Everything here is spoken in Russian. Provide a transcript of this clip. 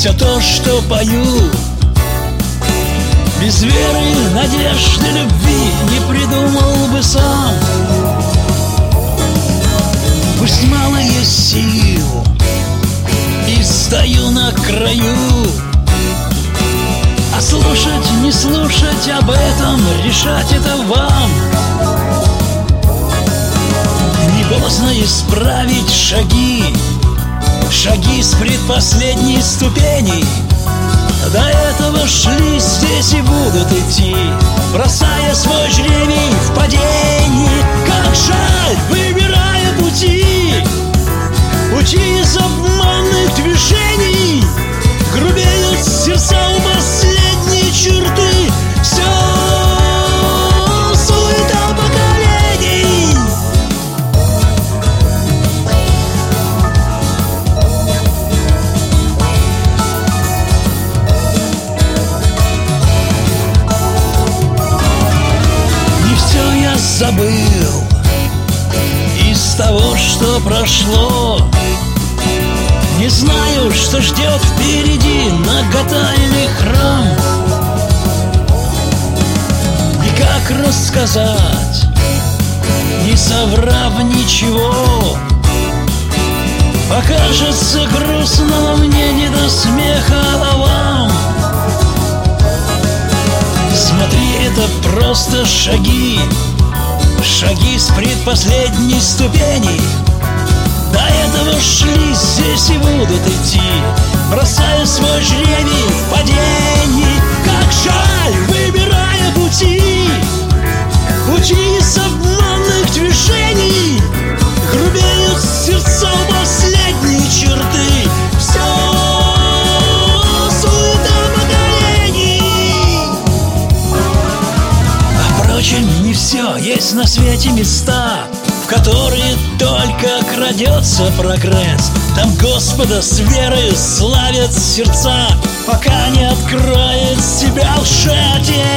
все то, что пою Без веры, надежды, любви не придумал бы сам. Пусть мало есть сил И стою на краю. А слушать, не слушать об этом Решать это вам. Не поздно исправить шаги Шаги с предпоследней ступени. До этого шли, здесь и будут идти Бросая свой жребий в падении забыл Из того, что прошло. Не знаю, что ждет впереди Наготальный храм. И как рассказать Не соврав ничего. Покажется грустно, но мне не до смеха, а вам. Смотри, это просто шаги Шаги с предпоследней ступени. До этого шли, здесь и будут идти. Бросая свой жребий в впрочем, не все, есть на свете места В которые только крадется прогресс. Там Господа с верой славят сердца Пока не откроет себя лжеотец Thank